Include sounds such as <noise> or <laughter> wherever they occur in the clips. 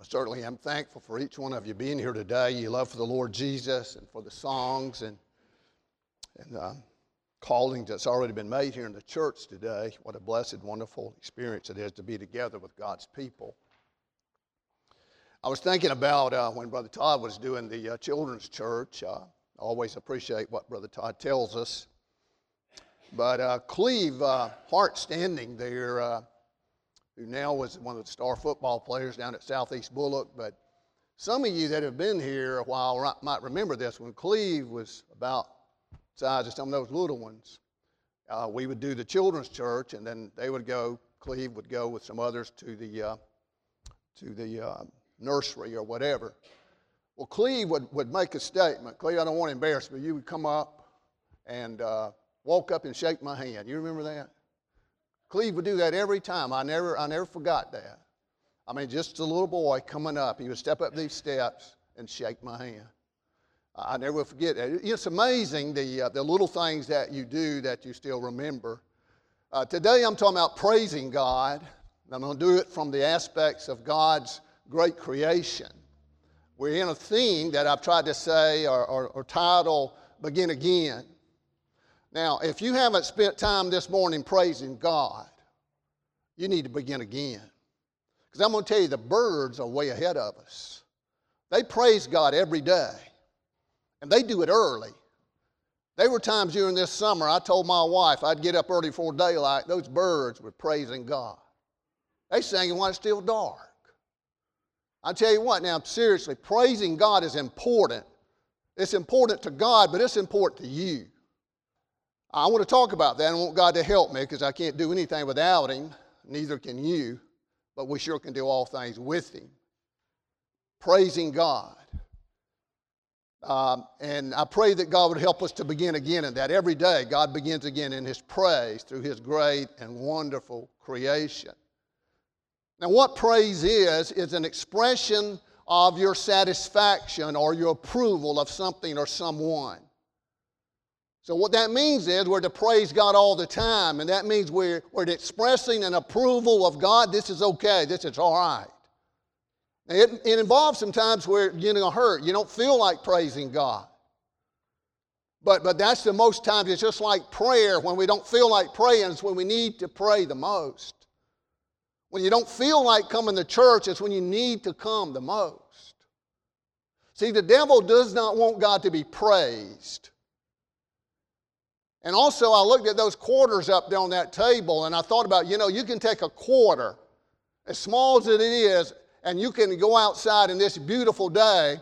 I certainly am thankful for each one of you being here today. You love for the Lord Jesus and for the songs and, and uh, calling that's already been made here in the church today. What a blessed, wonderful experience it is to be together with God's people. I was thinking about uh, when Brother Todd was doing the uh, children's church. Uh, I always appreciate what Brother Todd tells us. But uh, Cleve uh, Hart standing there, uh, who now was one of the star football players down at Southeast Bulloch, but some of you that have been here a while might remember this. When Cleve was about size of some of those little ones, uh, we would do the children's church, and then they would go. Cleve would go with some others to the uh, to the uh, nursery or whatever. Well, Cleve would, would make a statement. Cleve, I don't want to embarrass, but you would come up and uh, walk up and shake my hand. You remember that? Cleve would do that every time. I never, I never forgot that. I mean, just a little boy coming up, he would step up these steps and shake my hand. I never forget it. It's amazing the, uh, the little things that you do that you still remember. Uh, today I'm talking about praising God. I'm going to do it from the aspects of God's great creation. We're in a theme that I've tried to say or, or, or title Begin Again. Now, if you haven't spent time this morning praising God, you need to begin again. Because I'm going to tell you, the birds are way ahead of us. They praise God every day, and they do it early. There were times during this summer I told my wife I'd get up early before daylight. Those birds were praising God. They sang when it's still dark. I tell you what, now, seriously, praising God is important. It's important to God, but it's important to you. I want to talk about that. I want God to help me because I can't do anything without Him. Neither can you, but we sure can do all things with Him. Praising God. Um, and I pray that God would help us to begin again in that. Every day, God begins again in His praise through His great and wonderful creation. Now, what praise is, is an expression of your satisfaction or your approval of something or someone. So, what that means is we're to praise God all the time, and that means we're, we're expressing an approval of God. This is okay, this is all right. It, it involves sometimes where you're getting hurt. You don't feel like praising God. But, but that's the most times it's just like prayer. When we don't feel like praying, it's when we need to pray the most. When you don't feel like coming to church, it's when you need to come the most. See, the devil does not want God to be praised. And also, I looked at those quarters up there on that table and I thought about, you know, you can take a quarter, as small as it is, and you can go outside in this beautiful day.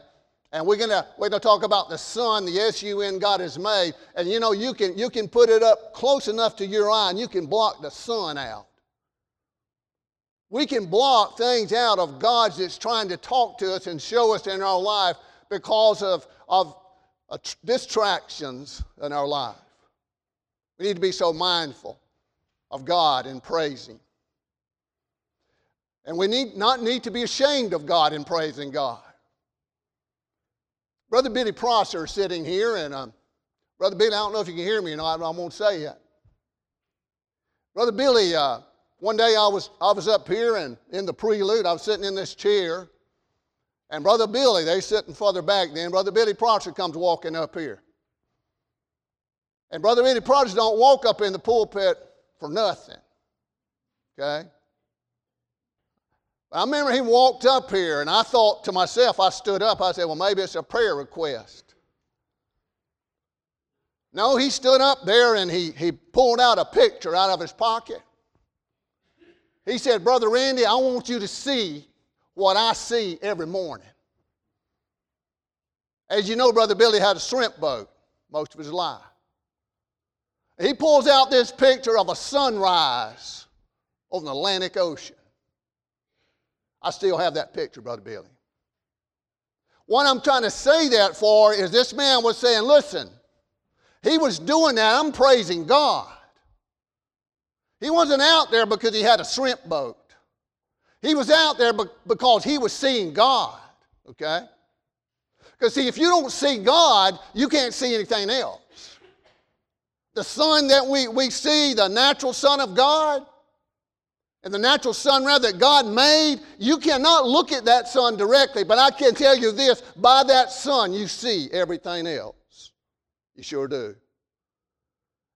And we're gonna we're gonna talk about the sun, the S-U-N God has made. And you know, you can you can put it up close enough to your eye and you can block the sun out. We can block things out of God that's trying to talk to us and show us in our life because of, of uh, distractions in our life. We need to be so mindful of God and praising. And we need not need to be ashamed of God in praising God. Brother Billy Prosser is sitting here, and um, Brother Billy, I don't know if you can hear me or not, I won't say it. Brother Billy, uh, one day I was, I was up here and in the prelude, I was sitting in this chair, and Brother Billy, they sitting further back then, Brother Billy Prosser comes walking up here. And Brother Eddie Prodigy don't walk up in the pulpit for nothing. Okay? I remember he walked up here, and I thought to myself, I stood up, I said, well, maybe it's a prayer request. No, he stood up there and he, he pulled out a picture out of his pocket. He said, Brother Randy, I want you to see what I see every morning. As you know, Brother Billy had a shrimp boat most of his life. He pulls out this picture of a sunrise over the Atlantic Ocean. I still have that picture, Brother Billy. What I'm trying to say that for is this man was saying, listen, he was doing that. I'm praising God. He wasn't out there because he had a shrimp boat. He was out there because he was seeing God, okay? Because, see, if you don't see God, you can't see anything else the sun that we, we see, the natural Son of God, and the natural sun rather that God made, you cannot look at that sun directly. But I can tell you this by that sun, you see everything else. You sure do.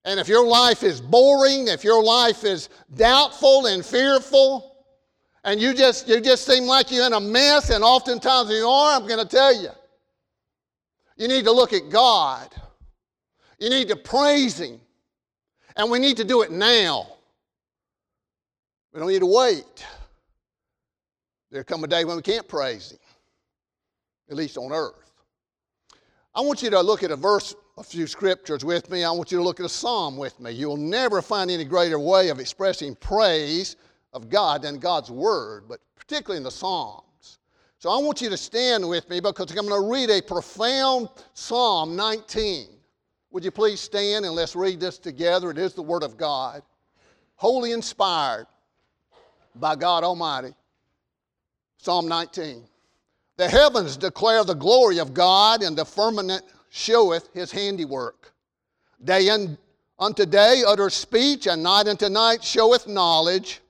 And if your life is boring, if your life is doubtful and fearful, and you just, you just seem like you're in a mess, and oftentimes you are, I'm going to tell you, you need to look at God. You need to praise Him. And we need to do it now. We don't need to wait. There'll come a day when we can't praise Him, at least on earth. I want you to look at a verse, a few scriptures with me. I want you to look at a psalm with me. You'll never find any greater way of expressing praise of God than God's Word, but particularly in the Psalms. So I want you to stand with me because I'm going to read a profound Psalm 19. Would you please stand and let's read this together? It is the Word of God, wholly inspired by God Almighty. Psalm 19. The heavens declare the glory of God, and the firmament showeth his handiwork. Day unto day utters speech, and night unto night showeth knowledge.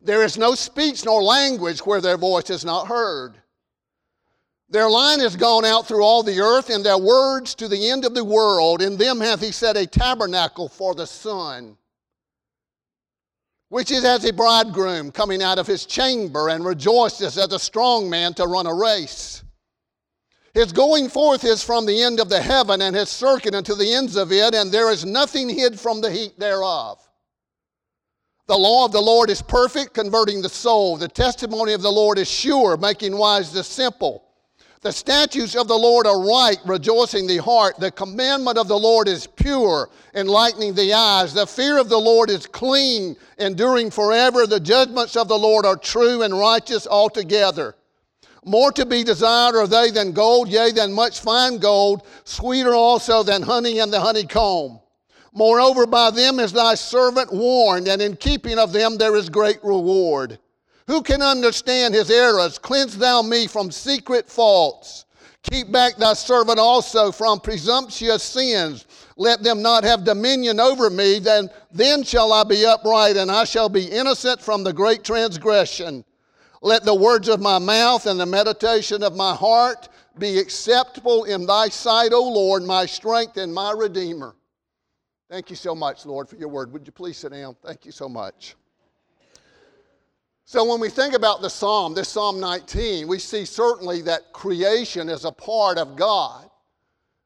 There is no speech nor language where their voice is not heard. Their line has gone out through all the earth, and their words to the end of the world. In them hath he set a tabernacle for the sun which is as a bridegroom coming out of his chamber and rejoices as a strong man to run a race. His going forth is from the end of the heaven and his circuit unto the ends of it, and there is nothing hid from the heat thereof. The law of the Lord is perfect, converting the soul. The testimony of the Lord is sure, making wise the simple. The statutes of the Lord are right, rejoicing the heart. The commandment of the Lord is pure, enlightening the eyes. The fear of the Lord is clean, enduring forever. The judgments of the Lord are true and righteous altogether. More to be desired are they than gold, yea, than much fine gold, sweeter also than honey and the honeycomb. Moreover, by them is thy servant warned, and in keeping of them there is great reward. Who can understand his errors? Cleanse thou me from secret faults. Keep back thy servant also from presumptuous sins. Let them not have dominion over me. Then, then shall I be upright, and I shall be innocent from the great transgression. Let the words of my mouth and the meditation of my heart be acceptable in thy sight, O Lord, my strength and my redeemer. Thank you so much, Lord, for your word. Would you please sit down? Thank you so much. So, when we think about the psalm, this Psalm 19, we see certainly that creation is a part of God,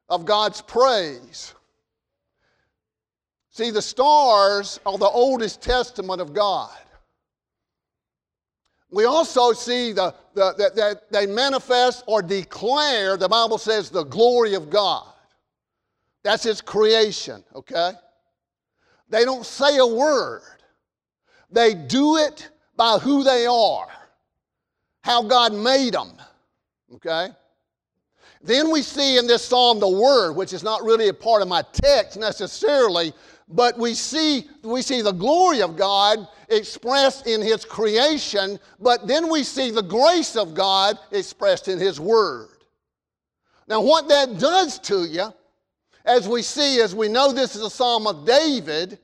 of God's praise. See, the stars are the oldest testament of God. We also see the, the, that, that they manifest or declare, the Bible says, the glory of God. That's His creation, okay? They don't say a word, they do it by who they are, how God made them. Okay? Then we see in this psalm the word, which is not really a part of my text necessarily, but we see, we see the glory of God expressed in His creation, but then we see the grace of God expressed in His Word. Now, what that does to you, as we see, as we know this is a psalm of David,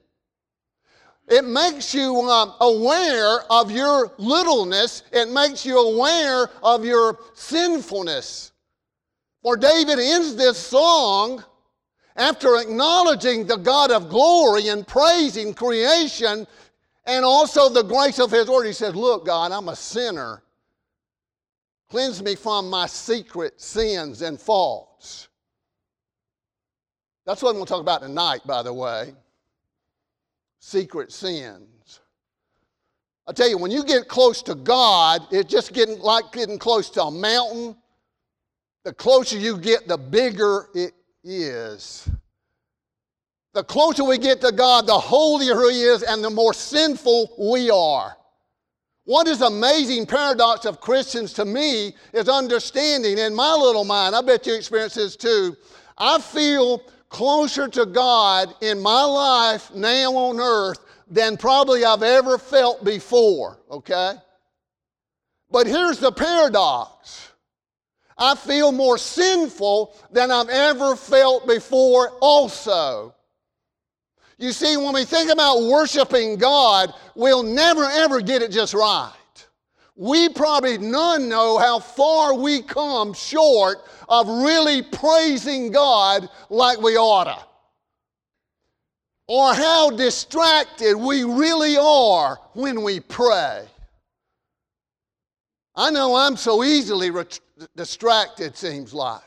it makes you um, aware of your littleness. It makes you aware of your sinfulness. For David ends this song after acknowledging the God of glory and praising creation and also the grace of His Word. He says, Look, God, I'm a sinner. Cleanse me from my secret sins and faults. That's what I'm going to talk about tonight, by the way secret sins. I tell you, when you get close to God, it's just getting like getting close to a mountain. The closer you get, the bigger it is. The closer we get to God, the holier He is, and the more sinful we are. What is amazing paradox of Christians to me is understanding in my little mind, I bet you experience this too. I feel closer to God in my life now on earth than probably I've ever felt before, okay? But here's the paradox I feel more sinful than I've ever felt before, also. You see, when we think about worshiping God, we'll never ever get it just right. We probably none know how far we come short of really praising God like we oughta. Or how distracted we really are when we pray. I know I'm so easily distracted, seems like.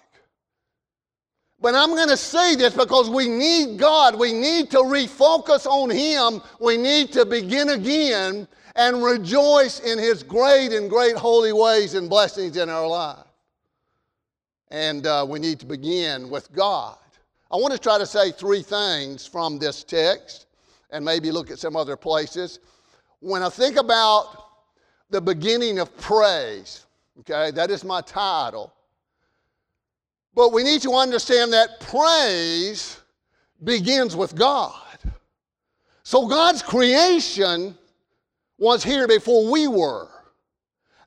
But I'm going to say this because we need God. We need to refocus on Him. We need to begin again and rejoice in His great and great holy ways and blessings in our life. And uh, we need to begin with God. I want to try to say three things from this text and maybe look at some other places. When I think about the beginning of praise, okay, that is my title. But we need to understand that praise begins with God. So God's creation was here before we were.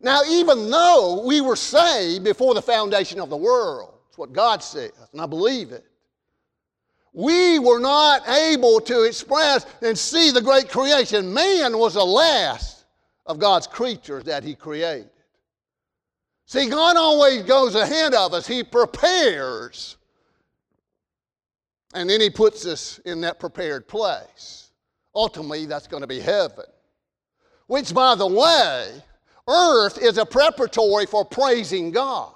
Now, even though we were saved before the foundation of the world, that's what God says, and I believe it. We were not able to express and see the great creation. Man was the last of God's creatures that He created. See, God always goes ahead of us, He prepares. And then He puts us in that prepared place. Ultimately, that's going to be heaven. Which, by the way, earth is a preparatory for praising God.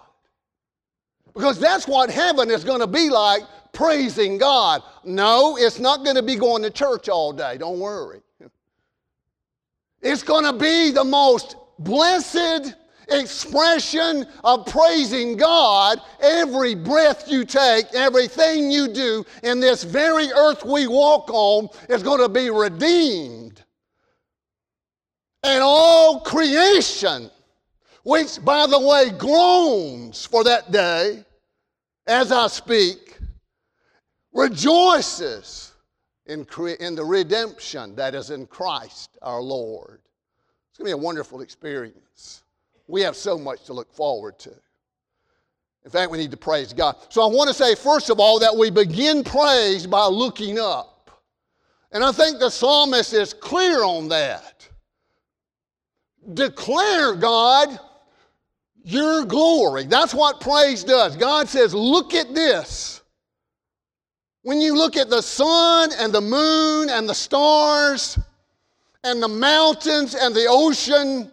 Because that's what heaven is going to be like praising God. No, it's not going to be going to church all day. Don't worry. <laughs> It's going to be the most blessed expression of praising God every breath you take, everything you do in this very earth we walk on is going to be redeemed. And all creation, which by the way groans for that day as I speak, rejoices in, cre- in the redemption that is in Christ our Lord. It's going to be a wonderful experience. We have so much to look forward to. In fact, we need to praise God. So I want to say, first of all, that we begin praise by looking up. And I think the psalmist is clear on that. Declare, God, your glory. That's what praise does. God says, Look at this. When you look at the sun and the moon and the stars and the mountains and the ocean,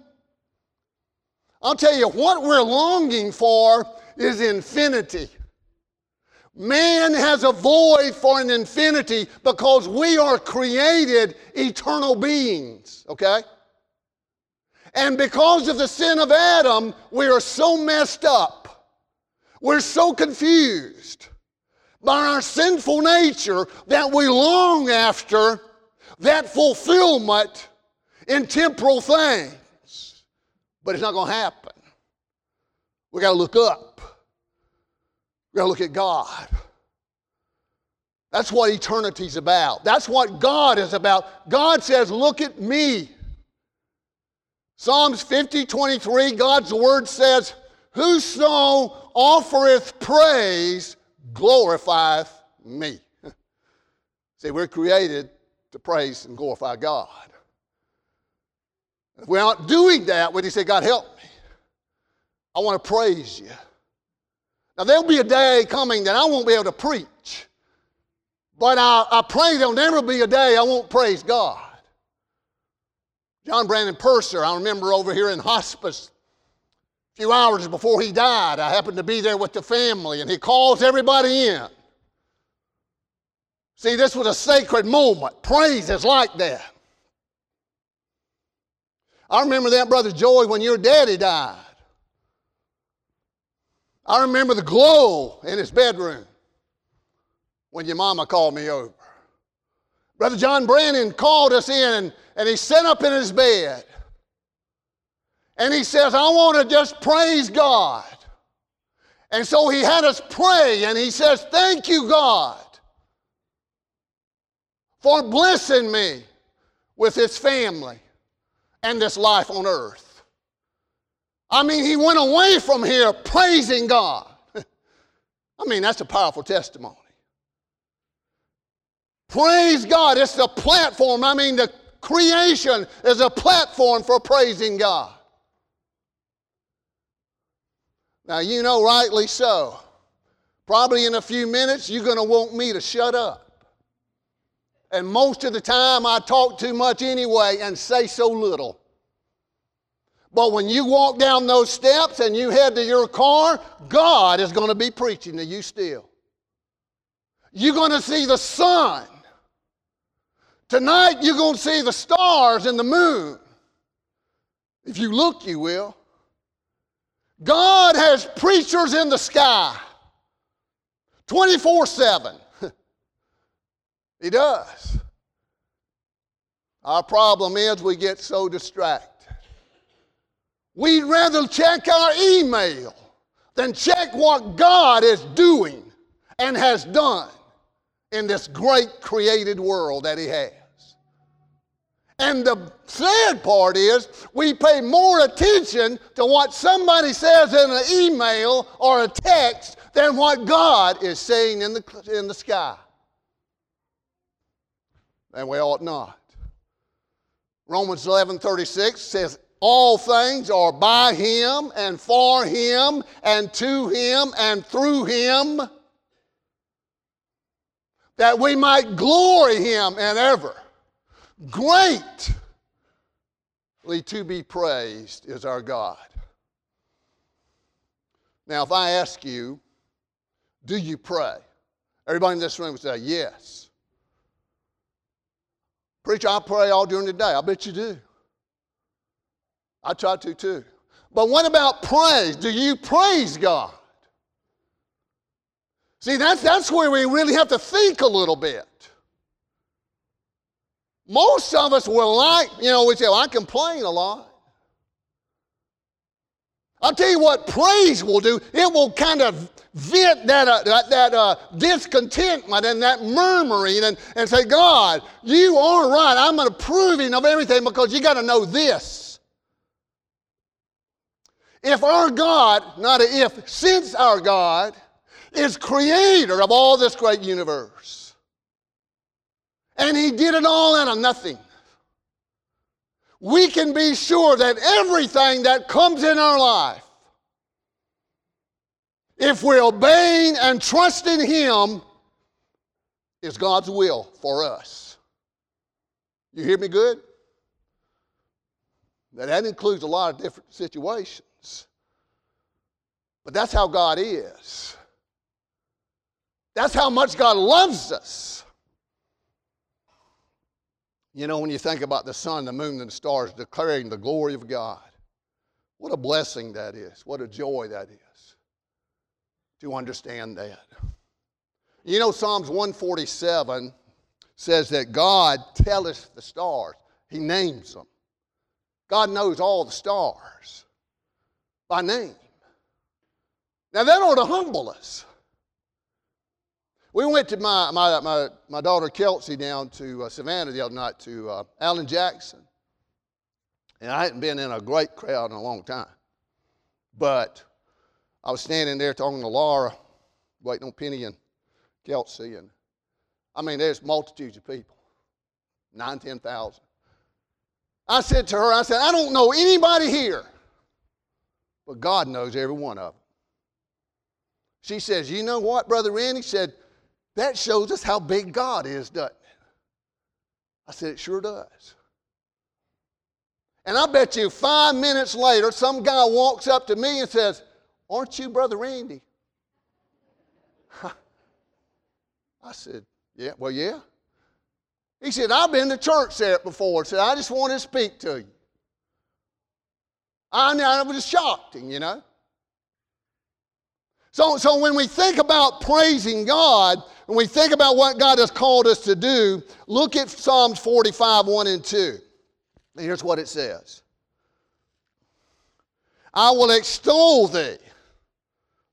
I'll tell you what we're longing for is infinity. Man has a void for an infinity because we are created eternal beings, okay? And because of the sin of Adam, we are so messed up. We're so confused by our sinful nature that we long after that fulfillment in temporal things. But it's not going to happen. We got to look up. We got to look at God. That's what eternity's about. That's what God is about. God says, Look at me. Psalms 50 23, God's word says, Whoso offereth praise glorifieth me. <laughs> See, we're created to praise and glorify God. If we're not doing that, when you say, God, help me, I want to praise you. Now, there'll be a day coming that I won't be able to preach, but I, I pray there'll never be a day I won't praise God. John Brandon Purser, I remember over here in hospice a few hours before he died, I happened to be there with the family, and he calls everybody in. See, this was a sacred moment. Praise is like that. I remember that, Brother Joy, when your daddy died. I remember the glow in his bedroom when your mama called me over. Brother John Brandon called us in and, and he sat up in his bed. And he says, I want to just praise God. And so he had us pray and he says, Thank you, God, for blessing me with his family and this life on earth. I mean, he went away from here praising God. <laughs> I mean, that's a powerful testimony. Praise God. It's the platform. I mean, the creation is a platform for praising God. Now, you know, rightly so. Probably in a few minutes, you're going to want me to shut up. And most of the time, I talk too much anyway and say so little. But when you walk down those steps and you head to your car, God is going to be preaching to you still. You're going to see the sun. Tonight, you're going to see the stars and the moon. If you look, you will. God has preachers in the sky 24 7. <laughs> He does. Our problem is we get so distracted. We'd rather check our email than check what God is doing and has done in this great created world that He has. And the sad part is, we pay more attention to what somebody says in an email or a text than what God is saying in the, in the sky. And we ought not. Romans 11 36 says, All things are by him and for him and to him and through him, that we might glory him and ever. Greatly to be praised is our God. Now, if I ask you, do you pray? Everybody in this room would say, yes. Preacher, I pray all during the day. I bet you do. I try to too. But what about praise? Do you praise God? See, that's, that's where we really have to think a little bit. Most of us will like, you know, we say, well, I complain a lot. I'll tell you what praise will do. It will kind of vent that, uh, that, that uh, discontentment and that murmuring and, and say, God, you are right. I'm an approving of everything because you got to know this. If our God, not if, since our God is creator of all this great universe, and he did it all out of nothing. We can be sure that everything that comes in our life, if we're obeying and trusting him, is God's will for us. You hear me good? Now, that includes a lot of different situations. But that's how God is. That's how much God loves us. You know, when you think about the sun, the moon, and the stars declaring the glory of God, what a blessing that is. What a joy that is to understand that. You know, Psalms 147 says that God telleth the stars, He names them. God knows all the stars by name. Now, that ought to humble us. We went to my, my, my, my daughter Kelsey down to uh, Savannah the other night to uh, Alan Jackson. And I hadn't been in a great crowd in a long time. But I was standing there talking to Laura, waiting on Penny and Kelsey. And I mean, there's multitudes of people nine, 10,000. I said to her, I said, I don't know anybody here, but God knows every one of them. She says, You know what, Brother Randy? said, that shows us how big God is, doesn't it? I said, It sure does. And I bet you five minutes later, some guy walks up to me and says, Aren't you Brother Randy? <laughs> I said, Yeah, well, yeah. He said, I've been to church there before. He said, I just wanted to speak to you. I, I was shocked, you know. So, so when we think about praising God, when we think about what God has called us to do, look at Psalms 45, 1 and 2. And here's what it says I will extol thee.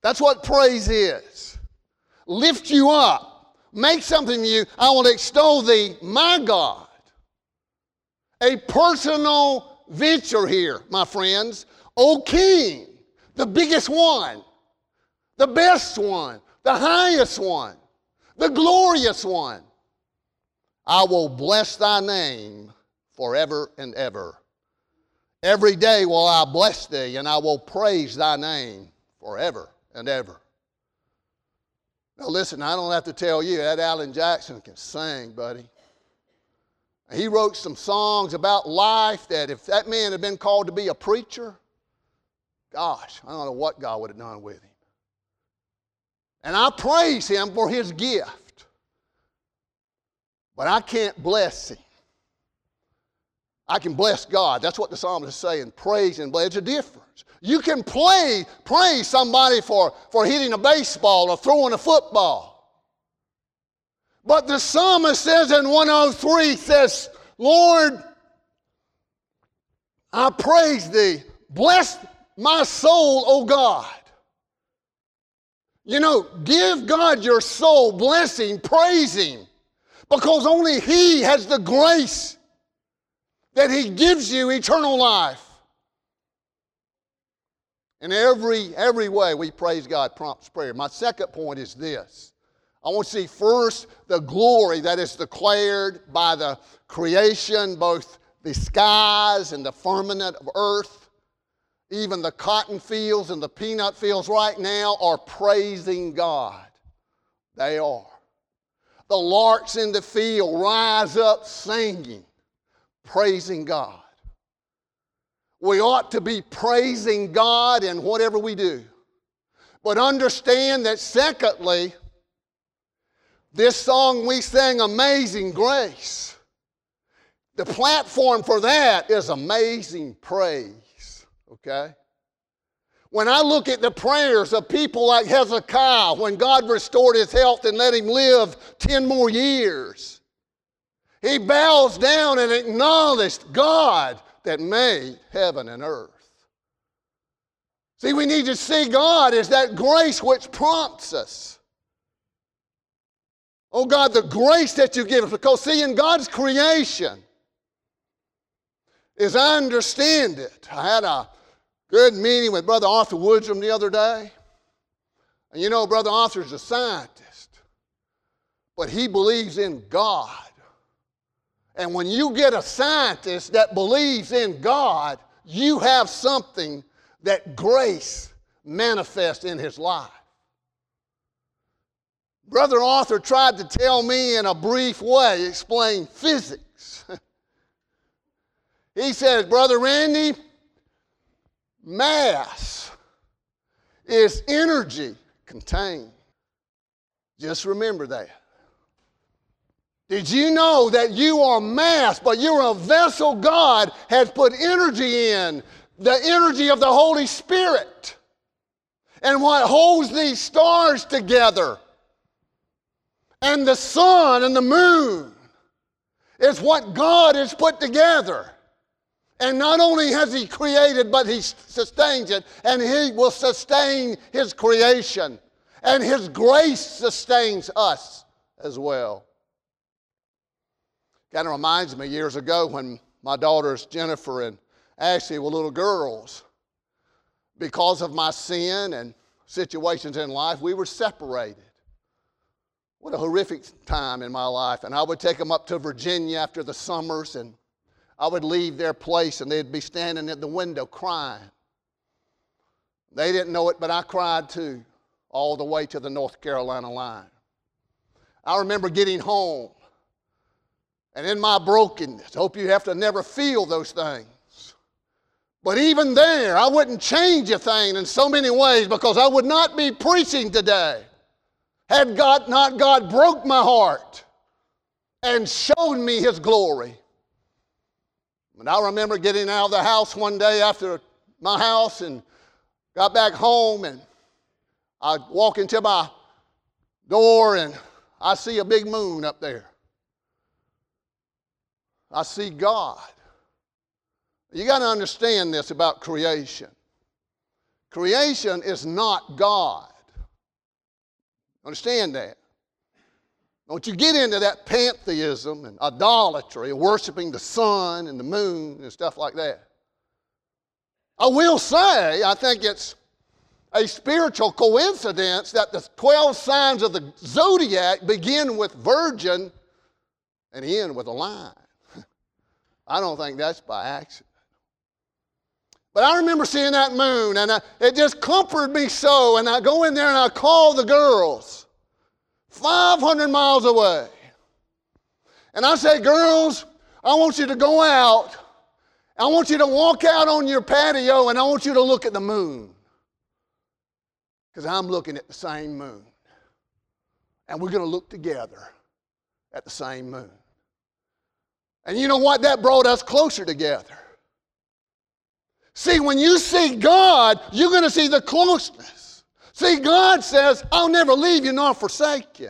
That's what praise is. Lift you up. Make something you. I will extol thee, my God. A personal venture here, my friends. O King, the biggest one the best one, the highest one, the glorious one. I will bless thy name forever and ever. Every day will I bless thee, and I will praise thy name forever and ever. Now, listen, I don't have to tell you, that Alan Jackson can sing, buddy. He wrote some songs about life that if that man had been called to be a preacher, gosh, I don't know what God would have done with him. And I praise him for his gift. But I can't bless him. I can bless God. That's what the psalmist is saying. Praise and bless. It's a difference. You can play, praise somebody for, for hitting a baseball or throwing a football. But the psalmist says in 103 says, Lord, I praise thee. Bless my soul, O God. You know, give God your soul blessing, praise Him, because only He has the grace that He gives you eternal life. In every, every way, we praise God prompts prayer. My second point is this I want to see first the glory that is declared by the creation, both the skies and the firmament of earth. Even the cotton fields and the peanut fields right now are praising God. They are. The larks in the field rise up singing, praising God. We ought to be praising God in whatever we do. But understand that, secondly, this song we sang, Amazing Grace, the platform for that is amazing praise, okay? When I look at the prayers of people like Hezekiah, when God restored his health and let him live 10 more years, he bows down and acknowledged God that made heaven and earth. See, we need to see God as that grace which prompts us. Oh God, the grace that you give us, because see, in God's creation, as I understand it, I had a good meeting with Brother Arthur Woodrum the other day. And you know, Brother Arthur's a scientist, but he believes in God. And when you get a scientist that believes in God, you have something that grace manifests in his life. Brother Arthur tried to tell me in a brief way, explain physics. <laughs> he says, Brother Randy, mass is energy contained. Just remember that. Did you know that you are mass, but you're a vessel God has put energy in, the energy of the Holy Spirit? And what holds these stars together and the sun and the moon is what God has put together. And not only has He created, but He sustains it, and He will sustain His creation. And His grace sustains us as well. Kind of reminds me years ago when my daughters Jennifer and Ashley were little girls. Because of my sin and situations in life, we were separated. What a horrific time in my life. And I would take them up to Virginia after the summers, and I would leave their place, and they'd be standing at the window crying. They didn't know it, but I cried too, all the way to the North Carolina line. I remember getting home, and in my brokenness, hope you have to never feel those things. But even there, I wouldn't change a thing in so many ways because I would not be preaching today had God not God broke my heart and showed me his glory. And I remember getting out of the house one day after my house and got back home and I walk into my door and I see a big moon up there. I see God. You got to understand this about creation. Creation is not God. Understand that. Don't you get into that pantheism and idolatry, and worshiping the sun and the moon and stuff like that. I will say, I think it's a spiritual coincidence that the 12 signs of the zodiac begin with virgin and end with a line. <laughs> I don't think that's by accident. But I remember seeing that moon, and I, it just comforted me so. And I go in there and I call the girls 500 miles away. And I say, Girls, I want you to go out. I want you to walk out on your patio and I want you to look at the moon. Because I'm looking at the same moon. And we're going to look together at the same moon. And you know what? That brought us closer together. See, when you see God, you're going to see the closeness. See, God says, I'll never leave you nor forsake you.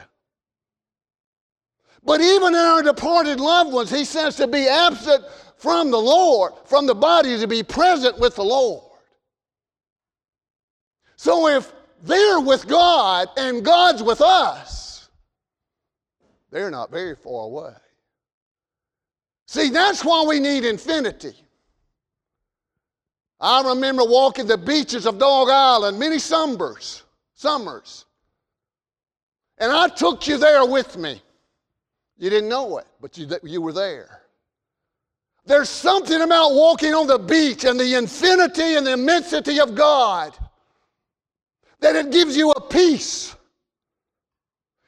But even in our departed loved ones, He says to be absent from the Lord, from the body, to be present with the Lord. So if they're with God and God's with us, they're not very far away. See, that's why we need infinity. I remember walking the beaches of Dog Island many summers, summers. And I took you there with me. You didn't know it, but you, you were there. There's something about walking on the beach and the infinity and the immensity of God that it gives you a peace.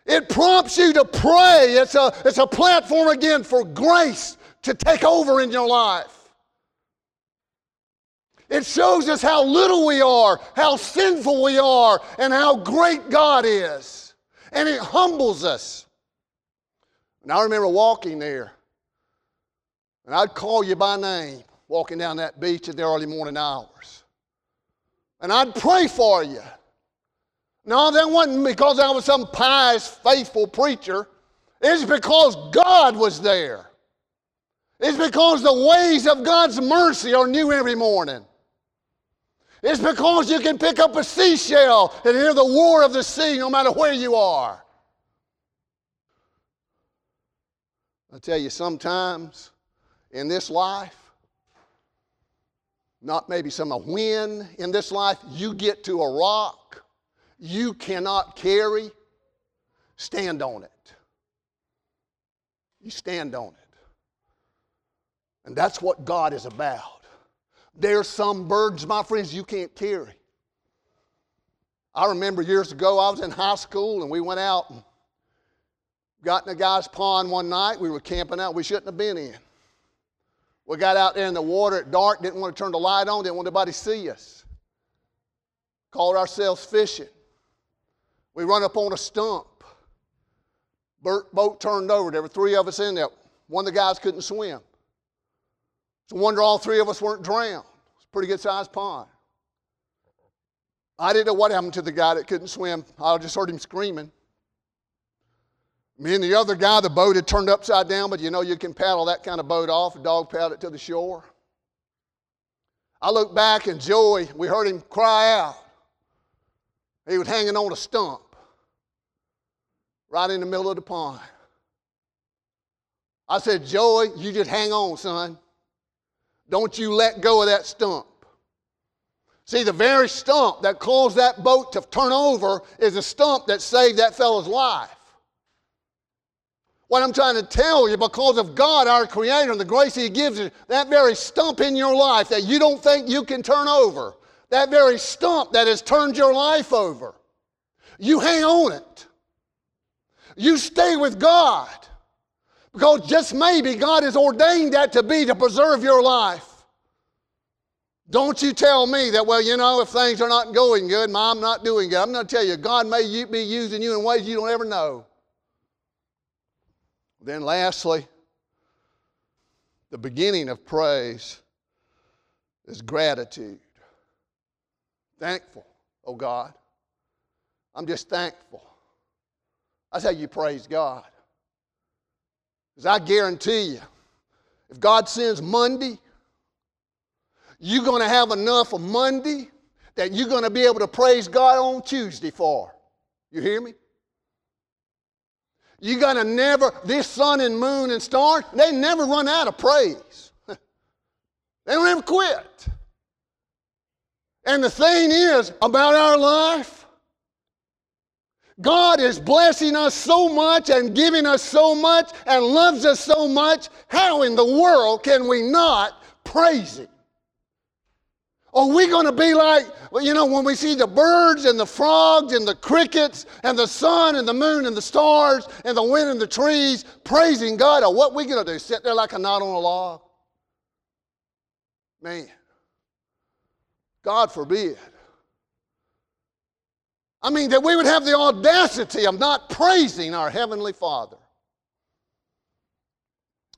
It prompts you to pray. It's a, it's a platform again for grace to take over in your life. It shows us how little we are, how sinful we are, and how great God is. And it humbles us. And I remember walking there, and I'd call you by name walking down that beach in the early morning hours. And I'd pray for you. No, that wasn't because I was some pious, faithful preacher. It's because God was there. It's because the ways of God's mercy are new every morning. It's because you can pick up a seashell and hear the roar of the sea no matter where you are. I tell you, sometimes in this life, not maybe some a win in this life, you get to a rock you cannot carry, stand on it. You stand on it. And that's what God is about. There's some burdens, my friends, you can't carry. I remember years ago, I was in high school and we went out and got in a guy's pond one night. We were camping out. We shouldn't have been in. We got out there in the water at dark, didn't want to turn the light on, didn't want anybody to see us. Called ourselves fishing. We run up on a stump. Boat turned over. There were three of us in there. One of the guys couldn't swim. It's a wonder all three of us weren't drowned. It's a pretty good sized pond. I didn't know what happened to the guy that couldn't swim. I just heard him screaming. Me and the other guy, the boat had turned upside down, but you know you can paddle that kind of boat off, a dog paddle it to the shore. I looked back and Joey, we heard him cry out. He was hanging on a stump right in the middle of the pond. I said, Joey, you just hang on, son. Don't you let go of that stump. See, the very stump that caused that boat to turn over is the stump that saved that fellow's life. What I'm trying to tell you, because of God, our Creator, and the grace He gives you, that very stump in your life that you don't think you can turn over, that very stump that has turned your life over, you hang on it. You stay with God. Because just maybe God has ordained that to be to preserve your life. Don't you tell me that, well, you know, if things are not going good, mom not doing good. I'm going to tell you, God may be using you in ways you don't ever know. Then, lastly, the beginning of praise is gratitude. Thankful, oh God. I'm just thankful. That's how you praise God. Because I guarantee you, if God sends Monday, you're going to have enough of Monday that you're going to be able to praise God on Tuesday for. You hear me? You got to never, this sun and moon and stars, they never run out of praise. <laughs> they don't ever quit. And the thing is about our life, God is blessing us so much and giving us so much and loves us so much. How in the world can we not praise Him? Are we going to be like, you know, when we see the birds and the frogs and the crickets and the sun and the moon and the stars and the wind and the trees praising God? Or what we going to do? Sit there like a knot on a log? Man, God forbid. I mean, that we would have the audacity of not praising our Heavenly Father.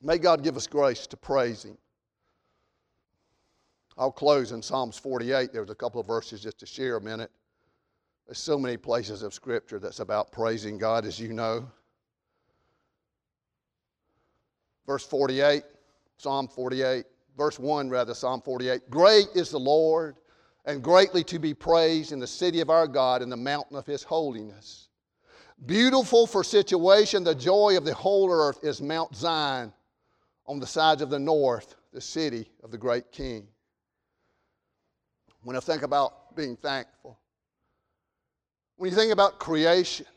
May God give us grace to praise Him. I'll close in Psalms 48. There's a couple of verses just to share a minute. There's so many places of Scripture that's about praising God, as you know. Verse 48, Psalm 48, verse 1, rather, Psalm 48. Great is the Lord, and greatly to be praised in the city of our God, in the mountain of his holiness. Beautiful for situation, the joy of the whole earth is Mount Zion on the sides of the north, the city of the great King when I think about being thankful. When you think about creation,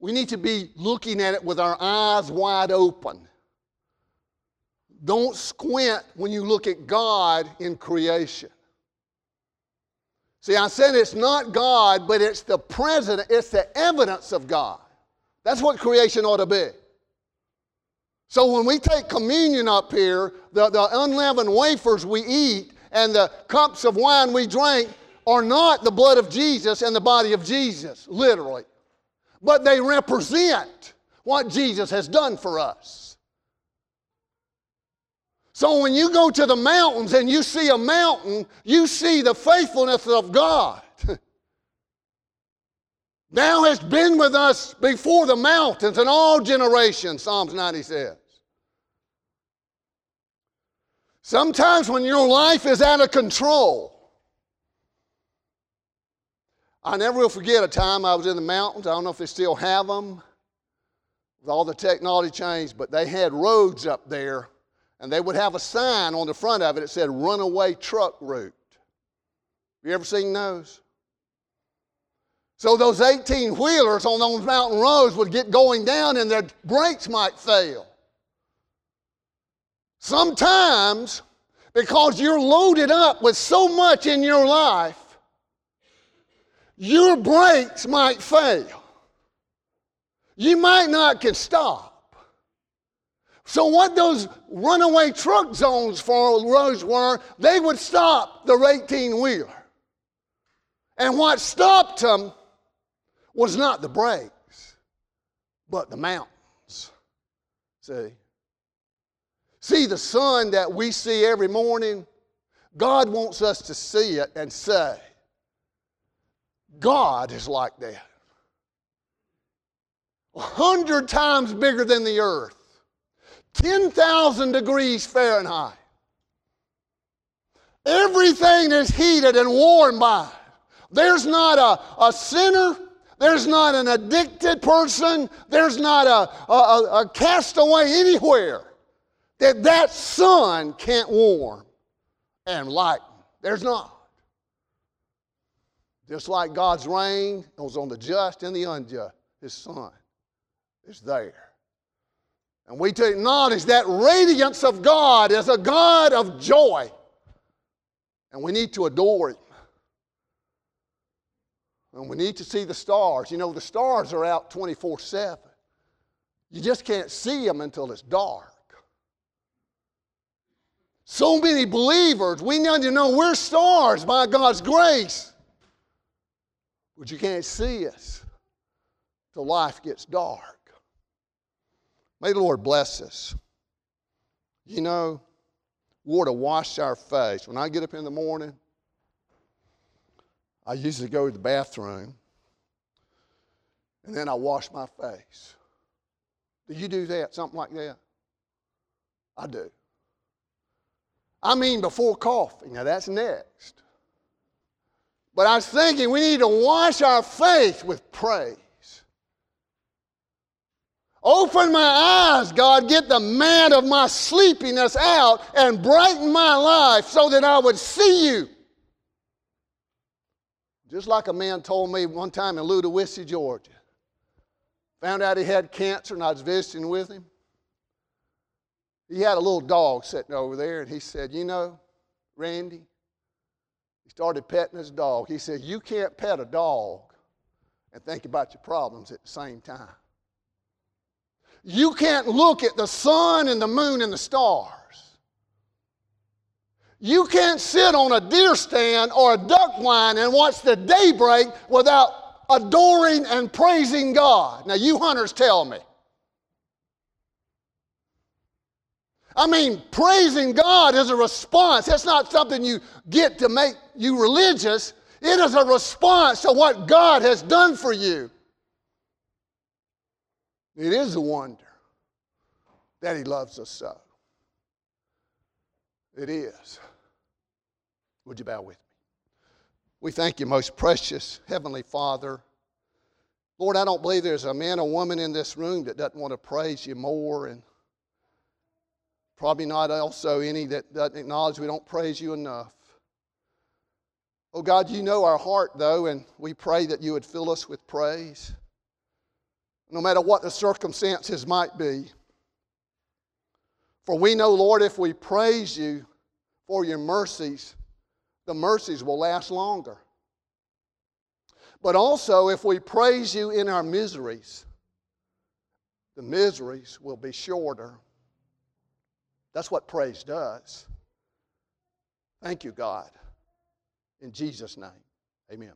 we need to be looking at it with our eyes wide open. Don't squint when you look at God in creation. See, I said it's not God, but it's the present, it's the evidence of God. That's what creation ought to be. So when we take communion up here, the, the unleavened wafers we eat and the cups of wine we drink are not the blood of Jesus and the body of Jesus, literally. But they represent what Jesus has done for us. So when you go to the mountains and you see a mountain, you see the faithfulness of God. <laughs> Thou hast been with us before the mountains in all generations, Psalms 90 says. Sometimes when your life is out of control, I never will forget a time I was in the mountains. I don't know if they still have them with all the technology changed, but they had roads up there, and they would have a sign on the front of it that said runaway truck route. You ever seen those? So those 18 wheelers on those mountain roads would get going down and their brakes might fail. Sometimes, because you're loaded up with so much in your life, your brakes might fail. You might not can stop. So what those runaway truck zones for roads were, they would stop the 18 wheeler. And what stopped them was not the brakes, but the mountains. See? See the sun that we see every morning? God wants us to see it and say, God is like that. A hundred times bigger than the earth, 10,000 degrees Fahrenheit. Everything is heated and warmed by. There's not a, a sinner, there's not an addicted person, there's not a, a, a castaway anywhere that that sun can't warm and lighten. There's not. Just like God's rain was on the just and the unjust, His sun is there. And we to acknowledge that radiance of God as a God of joy. And we need to adore Him. And we need to see the stars. You know, the stars are out 24 7. You just can't see them until it's dark. So many believers, we need to know we're stars by God's grace. But you can't see us till life gets dark. May the Lord bless us. You know, we're to wash our face. When I get up in the morning, I usually go to the bathroom and then I wash my face. Do you do that? Something like that? I do. I mean, before coffee. Now, that's next. But I was thinking we need to wash our face with praise. Open my eyes, God, get the man of my sleepiness out and brighten my life so that I would see you. Just like a man told me one time in Ludowici, Georgia. Found out he had cancer, and I was visiting with him. He had a little dog sitting over there, and he said, You know, Randy, he started petting his dog. He said, You can't pet a dog and think about your problems at the same time. You can't look at the sun and the moon and the stars. You can't sit on a deer stand or a duck line and watch the daybreak without adoring and praising God. Now, you hunters tell me. I mean, praising God is a response. That's not something you get to make you religious. It is a response to what God has done for you. It is a wonder that He loves us so. It is. Would you bow with me? We thank you, most precious Heavenly Father. Lord, I don't believe there's a man or woman in this room that doesn't want to praise you more, and probably not also any that doesn't acknowledge we don't praise you enough. Oh God, you know our heart, though, and we pray that you would fill us with praise, no matter what the circumstances might be. For we know, Lord, if we praise you for your mercies, the mercies will last longer. But also, if we praise you in our miseries, the miseries will be shorter. That's what praise does. Thank you, God. In Jesus' name, amen.